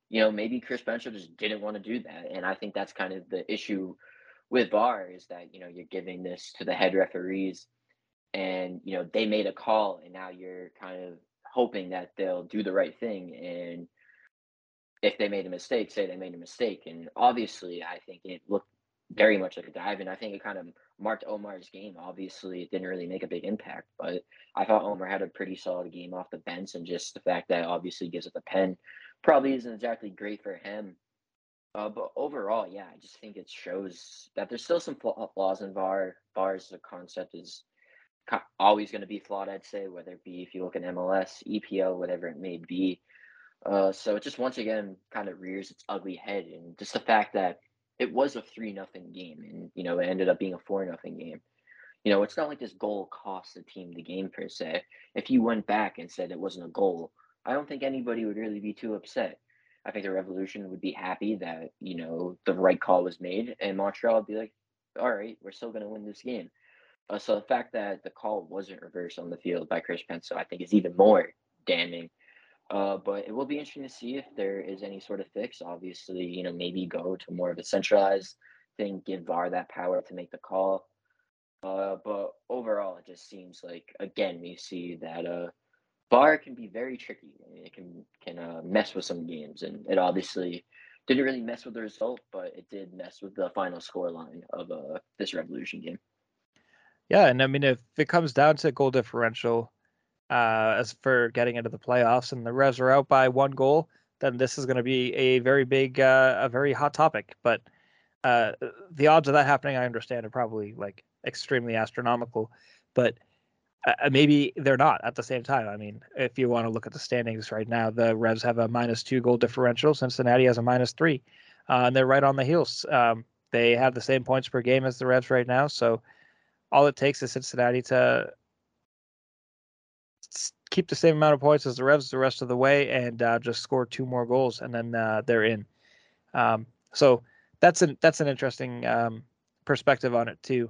You know maybe chris Penso just didn't want to do that and i think that's kind of the issue with VAR is that you know you're giving this to the head referees and you know they made a call and now you're kind of hoping that they'll do the right thing and if they made a mistake say they made a mistake and obviously i think it looked very much like a dive, and I think it kind of marked Omar's game. Obviously, it didn't really make a big impact, but I thought Omar had a pretty solid game off the bench, and just the fact that obviously gives it the pen probably isn't exactly great for him. Uh, but overall, yeah, I just think it shows that there's still some flaws in VAR. VAR as a concept is always going to be flawed, I'd say, whether it be if you look at MLS, EPL, whatever it may be. Uh, so it just once again kind of rears its ugly head, and just the fact that it was a three nothing game, and you know it ended up being a four nothing game. You know, it's not like this goal cost the team the game per se. If you went back and said it wasn't a goal, I don't think anybody would really be too upset. I think the Revolution would be happy that you know the right call was made, and Montreal would be like, "All right, we're still going to win this game." Uh, so the fact that the call wasn't reversed on the field by Chris Penso, I think, is even more damning uh, but it will be interesting to see if there is any sort of fix. Obviously, you know, maybe go to more of a centralized thing, give VAR that power to make the call. Uh, but overall, it just seems like again we see that VAR can be very tricky. It can can uh, mess with some games, and it obviously didn't really mess with the result, but it did mess with the final score line of uh, this Revolution game. Yeah, and I mean, if it comes down to goal differential, uh, as for getting into the playoffs, and the Revs are out by one goal, then this is going to be a very big, uh, a very hot topic. But uh, the odds of that happening, I understand, are probably like extremely astronomical. But uh, maybe they're not at the same time. I mean, if you want to look at the standings right now, the Revs have a minus two goal differential. Cincinnati has a minus three, uh, and they're right on the heels. Um, they have the same points per game as the Revs right now. So all it takes is Cincinnati to keep the same amount of points as the Revs the rest of the way and uh, just score two more goals, and then uh, they're in. Um, so that's an that's an interesting um, perspective on it too.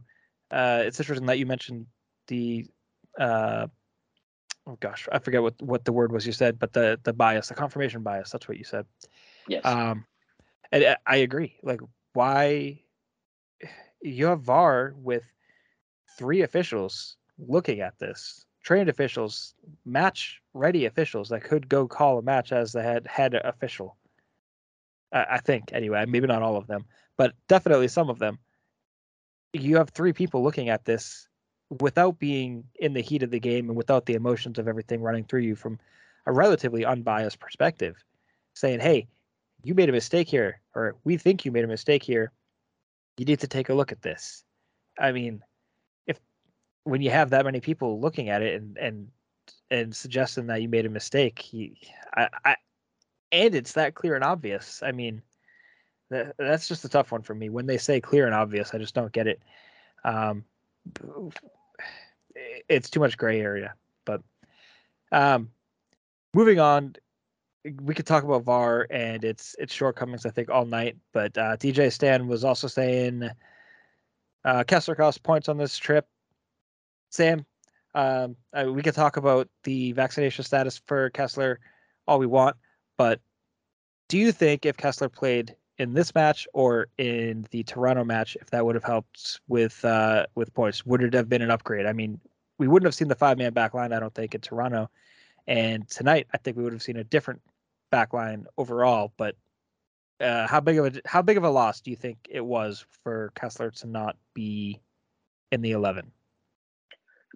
Uh, it's interesting that you mentioned the uh, oh gosh, I forget what what the word was you said, but the the bias, the confirmation bias. That's what you said. Yes. Um, and uh, I agree. Like, why you have VAR with three officials looking at this, trained officials, match ready officials that could go call a match as the head head official. I, I think anyway, maybe not all of them, but definitely some of them. You have three people looking at this without being in the heat of the game and without the emotions of everything running through you from a relatively unbiased perspective, saying, "Hey, you made a mistake here, or we think you made a mistake here. You need to take a look at this." I mean, if when you have that many people looking at it and and and suggesting that you made a mistake, you, I, I and it's that clear and obvious. I mean, that, that's just a tough one for me. When they say clear and obvious, I just don't get it. Um, it's too much gray area. But um, moving on, we could talk about VAR and its its shortcomings. I think all night. But uh, DJ Stan was also saying uh, Kessler cost points on this trip. Sam, um, uh, we could talk about the vaccination status for Kessler all we want, but do you think if Kessler played in this match or in the Toronto match, if that would have helped with uh, with points, would it have been an upgrade? I mean, we wouldn't have seen the five man back line, I don't think, in Toronto. And tonight, I think we would have seen a different back line overall. But uh, how big of a how big of a loss do you think it was for Kessler to not be in the eleven?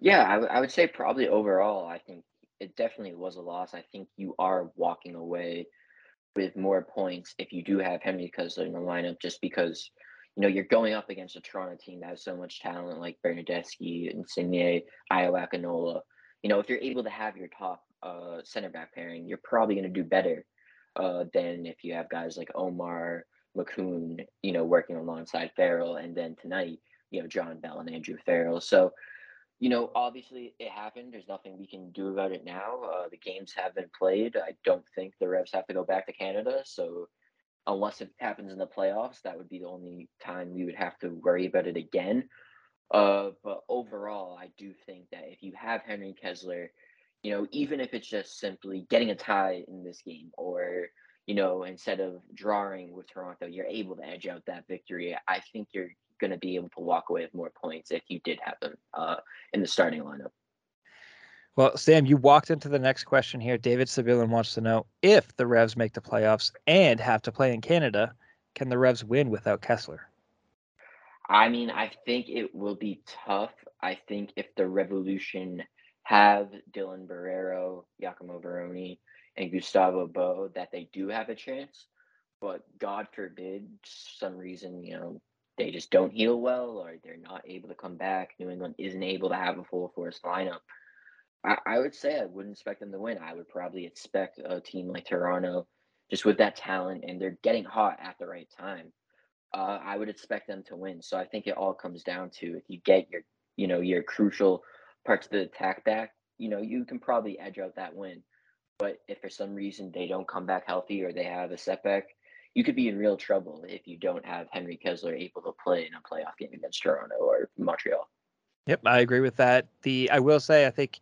Yeah, I, w- I would say probably overall, I think it definitely was a loss. I think you are walking away with more points if you do have Henry Kessler in the lineup, just because you know you're going up against a Toronto team that has so much talent like Bernardeschi, Insigne, Iowa Canola. You know, if you're able to have your top uh, center back pairing, you're probably going to do better uh, than if you have guys like Omar, Makoun, you know, working alongside Farrell, and then tonight you know, Jon Bell and Andrew Farrell. So you know, obviously it happened. There's nothing we can do about it now. Uh, the games have been played. I don't think the Revs have to go back to Canada. So unless it happens in the playoffs, that would be the only time we would have to worry about it again. Uh, but overall, I do think that if you have Henry Kessler, you know, even if it's just simply getting a tie in this game or, you know, instead of drawing with Toronto, you're able to edge out that victory. I think you're going to be able to walk away with more points if you did have them uh, in the starting lineup. Well, Sam, you walked into the next question here. David Sibilin wants to know if the Revs make the playoffs and have to play in Canada, can the Revs win without Kessler? I mean, I think it will be tough. I think if the Revolution have Dylan Borrero, Giacomo Vrioni, and Gustavo Bou, that they do have a chance. But God forbid, some reason, you know, they just don't heal well or they're not able to come back. New England isn't able to have a full force lineup. I, would say I wouldn't expect them to win. I would probably expect a team like Toronto, just with that talent and they're getting hot at the right time. Uh, I would expect them to win. So I think it all comes down to if you get your, you know, your crucial parts of the attack back, you know, you can probably edge out that win. But if for some reason they don't come back healthy or they have a setback, you could be in real trouble if you don't have Henry Kessler able to play in a playoff game against Toronto or Montreal. Yep, I agree with that. The I will say I think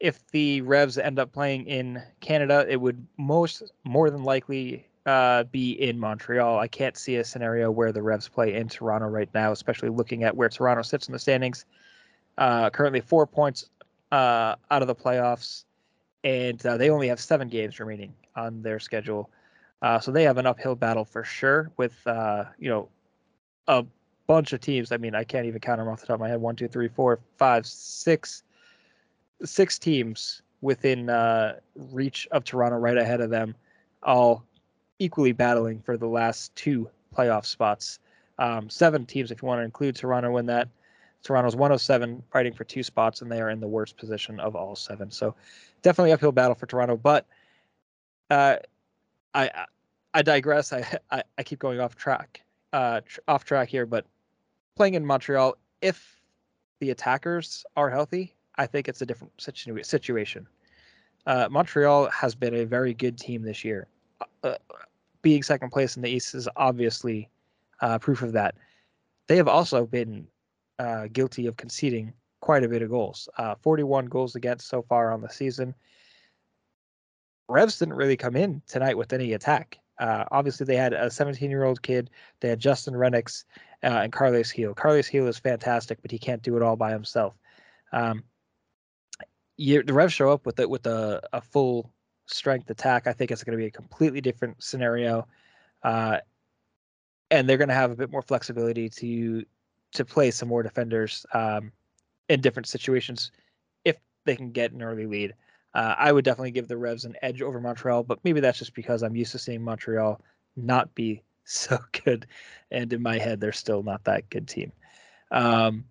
if the Revs end up playing in Canada, it would most more than likely uh, be in Montreal. I can't see a scenario where the Revs play in Toronto right now, especially looking at where Toronto sits in the standings. uh, currently four points uh, out of the playoffs, and uh, they only have seven games remaining on their schedule. Uh, so they have an uphill battle for sure with uh, you know a bunch of teams. I mean, I can't even count them off the top of my head. One, two, three, four, five, six, six teams within uh, reach of Toronto, right ahead of them, all equally battling for the last two playoff spots. Um, seven teams, if you want to include Toronto in that. Toronto's 107, fighting for two spots, and they are in the worst position of all seven. So, definitely uphill battle for Toronto. But uh, I I digress. I, I, I keep going off track, uh, tr- off track here. But playing in Montreal, if the attackers are healthy, I think it's a different situ- situation. Uh, Montreal has been a very good team this year. Uh, being second place in the East is obviously uh, proof of that. They have also been uh, guilty of conceding quite a bit of goals. Uh, 41 goals against so far on the season. Revs didn't really come in tonight with any attack. Uh, obviously, they had a 17 year old kid. They had Justin Rennicks uh, and Carles Gil. Carles Gil is fantastic, but he can't do it all by himself. Um, you, the Revs show up with it with a, a full strength attack. I think it's going to be a completely different scenario, uh, and they're going to have a bit more flexibility to to play some more defenders um, in different situations if they can get an early lead. Uh, I would definitely give the Revs an edge over Montreal, but maybe that's just because I'm used to seeing Montreal not be so good, and in my head, they're still not that good team. Um,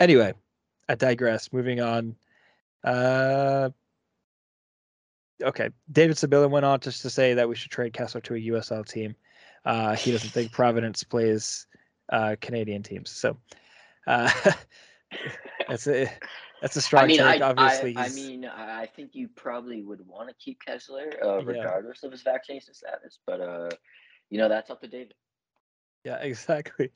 anyway, I digress. Moving on. Uh, okay, David Sabilla went on just to say that we should trade Kessler to a USL team. Uh, he doesn't think Providence plays uh, Canadian teams. So uh, that's a that's a strong I mean, take. I, Obviously, I, I mean, I think you probably would want to keep Kessler, uh, Yeah. regardless of his vaccination status. But uh, you know, that's up to David. yeah, exactly.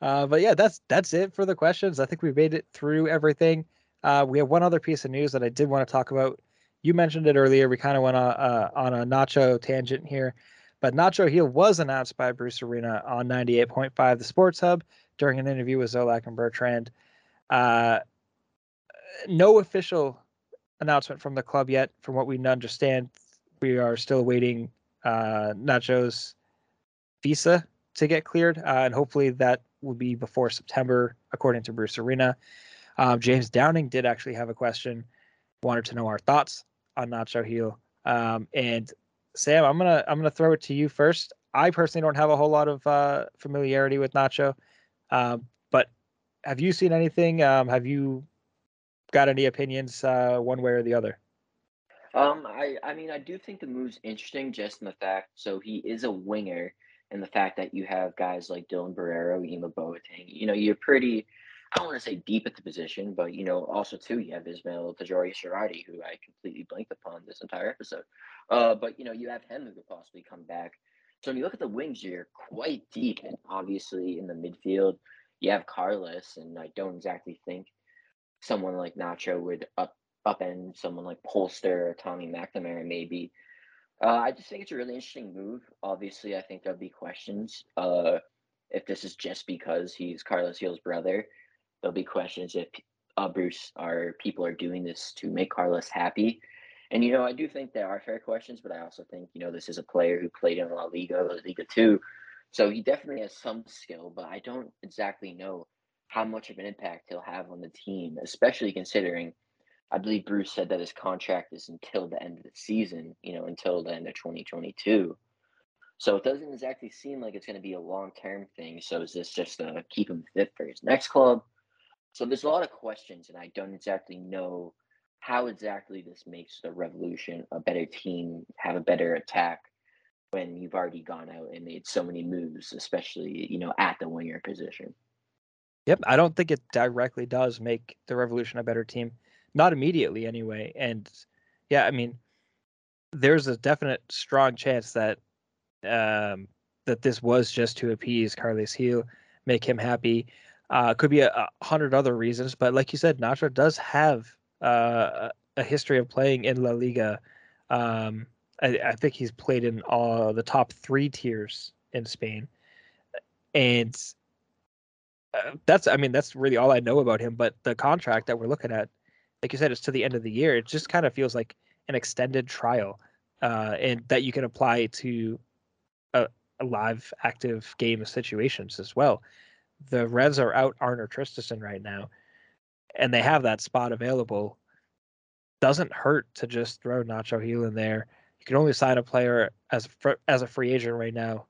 Uh, but yeah, that's that's it for the questions. I think we've made it through everything. Uh, we have one other piece of news that I did want to talk about. You mentioned it earlier. We kind of went on, uh, on a Nacho tangent here, but Nacho Gil was announced by Bruce Arena on 98.5 The Sports Hub during an interview with Zolak and Bertrand. Uh, no official announcement from the club yet. From what we understand, we are still awaiting uh, Nacho's visa to get cleared, uh, and hopefully that will be before September, according to Bruce Arena. Um, James Downing did actually have a question, wanted to know our thoughts on Nacho Gil. Um, and Sam, I'm gonna I'm gonna throw it to you first. I personally don't have a whole lot of uh, familiarity with Nacho, um, but have you seen anything? Um, have you got any opinions uh, one way or the other? Um, I, I mean, I do think the move's interesting just in the fact, so he is a winger, and the fact that you have guys like Dylan Borrero, Ema Boateng, you know, you're pretty, I don't want to say deep at the position, but, you know, also, too, you have Ismael Tajouri-Shradi, who I completely blanked upon this entire episode. Uh, but, you know, you have him who could possibly come back. So when you look at the wings, you're quite deep, and obviously in the midfield, you have Carlos, and I don't exactly think someone like Nacho would up upend someone like Polster or Tommy McNamara maybe. Uh, I just think it's a really interesting move. Obviously, I think there'll be questions uh, if this is just because he's Carlos Gil's brother. There'll be questions if uh, Bruce or people are doing this to make Carlos happy. And you know, I do think there are fair questions, but I also think you know this is a player who played in La Liga, La Liga Two, so he definitely has some skill. But I don't exactly know how much of an impact he'll have on the team, especially considering I believe Bruce said that his contract is until the end of the season, you know, until the end of 2022. So it doesn't exactly seem like it's going to be a long term thing. So is this just to keep him fit for his next club? So there's a lot of questions, and I don't exactly know how exactly this makes the Revolution a better team, have a better attack when you've already gone out and made so many moves, especially, you know, at the winger position. Yep, I don't think it directly does make the Revolution a better team. Not immediately, anyway. And yeah, I mean, there's a definite strong chance that um, that this was just to appease Carles Gil, make him happy. Uh, could be a, a hundred other reasons, but like you said, Nacho does have uh, a- history of playing in La Liga. Um, I, I think he's played in all the top three tiers in Spain, and uh, that's I mean that's really all I know about him. But the contract that we're looking at, like you said, it's to the end of the year. It just kind of feels like an extended trial, uh, and that you can apply to a, a live active game of situations as well. The Reds are out Arnor Traustason right now, and they have that spot available. Doesn't hurt to just throw Nacho Gil in there. You can only sign a player as as a free agent right now.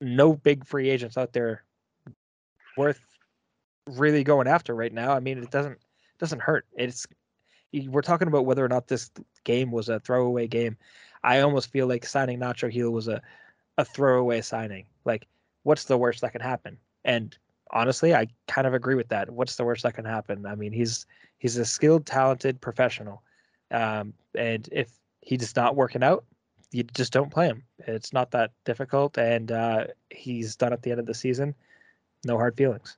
No big free agents out there worth really going after right now. I mean, it doesn't doesn't hurt. It's we're talking about whether or not this game was a throwaway game. I almost feel like signing Nacho Gil was a a throwaway signing. Like, what's the worst that can happen? And honestly, I kind of agree with that. What's the worst that can happen? I mean, he's he's a skilled, talented professional, um, and if he's not working out, you just don't play him. It's not that difficult, and uh, he's done at the end of the season. No hard feelings.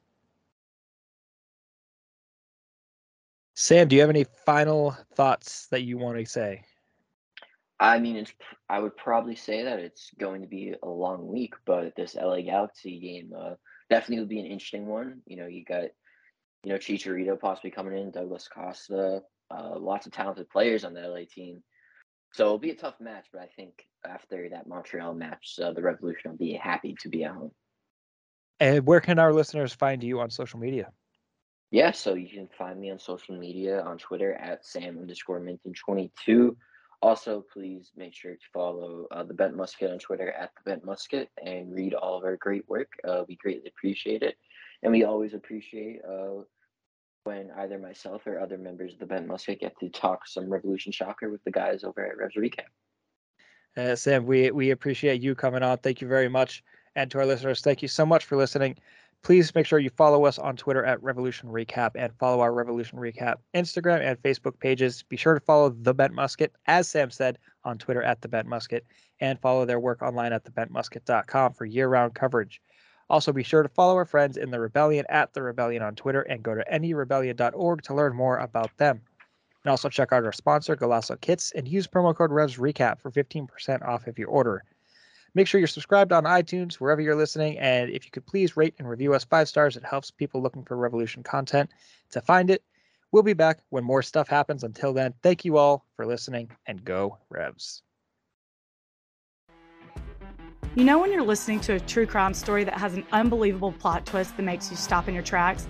Sam, do you have any final thoughts that you want to say? I mean, it's. I would probably say that it's going to be a long week, but this LA Galaxy game uh, definitely would be an interesting one. You know, you got, you know, Chicharito possibly coming in, Douglas Costa, uh, lots of talented players on the LA team. So it'll be a tough match, but I think after that Montreal match, uh, the Revolution will be happy to be at home. And where can our listeners find you on social media? Yeah, so you can find me on social media on Twitter at Sam underscore Minton22. Also, please make sure to follow uh, the Bent Musket on Twitter at the Bent Musket and read all of our great work. Uh, we greatly appreciate it. And we always appreciate uh, when either myself or other members of the Bent Musket get to talk some Revolution Shocker with the guys over at Revs Recap. Uh, Sam, we, we appreciate you coming on. Thank you very much. And to our listeners, thank you so much for listening. Please make sure you follow us on Twitter at Revolution Recap and follow our Revolution Recap Instagram and Facebook pages. Be sure to follow The Bent Musket, as Sam said, on Twitter at The Bent Musket, and follow their work online at thebentmusket.com for year round coverage. Also, be sure to follow our friends in the Rebellion at The Rebellion on Twitter and go to nerebellion.org to learn more about them. And also check out our sponsor, Golaco Kits, and use promo code RevsRecap for 15% off if you order. Make sure you're subscribed on iTunes, wherever you're listening. And if you could please rate and review us five stars, it helps people looking for Revolution content to find it. We'll be back when more stuff happens. Until then, thank you all for listening and go Revs. You know, when you're listening to a true crime story that has an unbelievable plot twist that makes you stop in your tracks?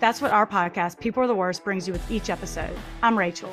That's what our podcast, People Are the Worst, brings you with each episode. I'm Rachel.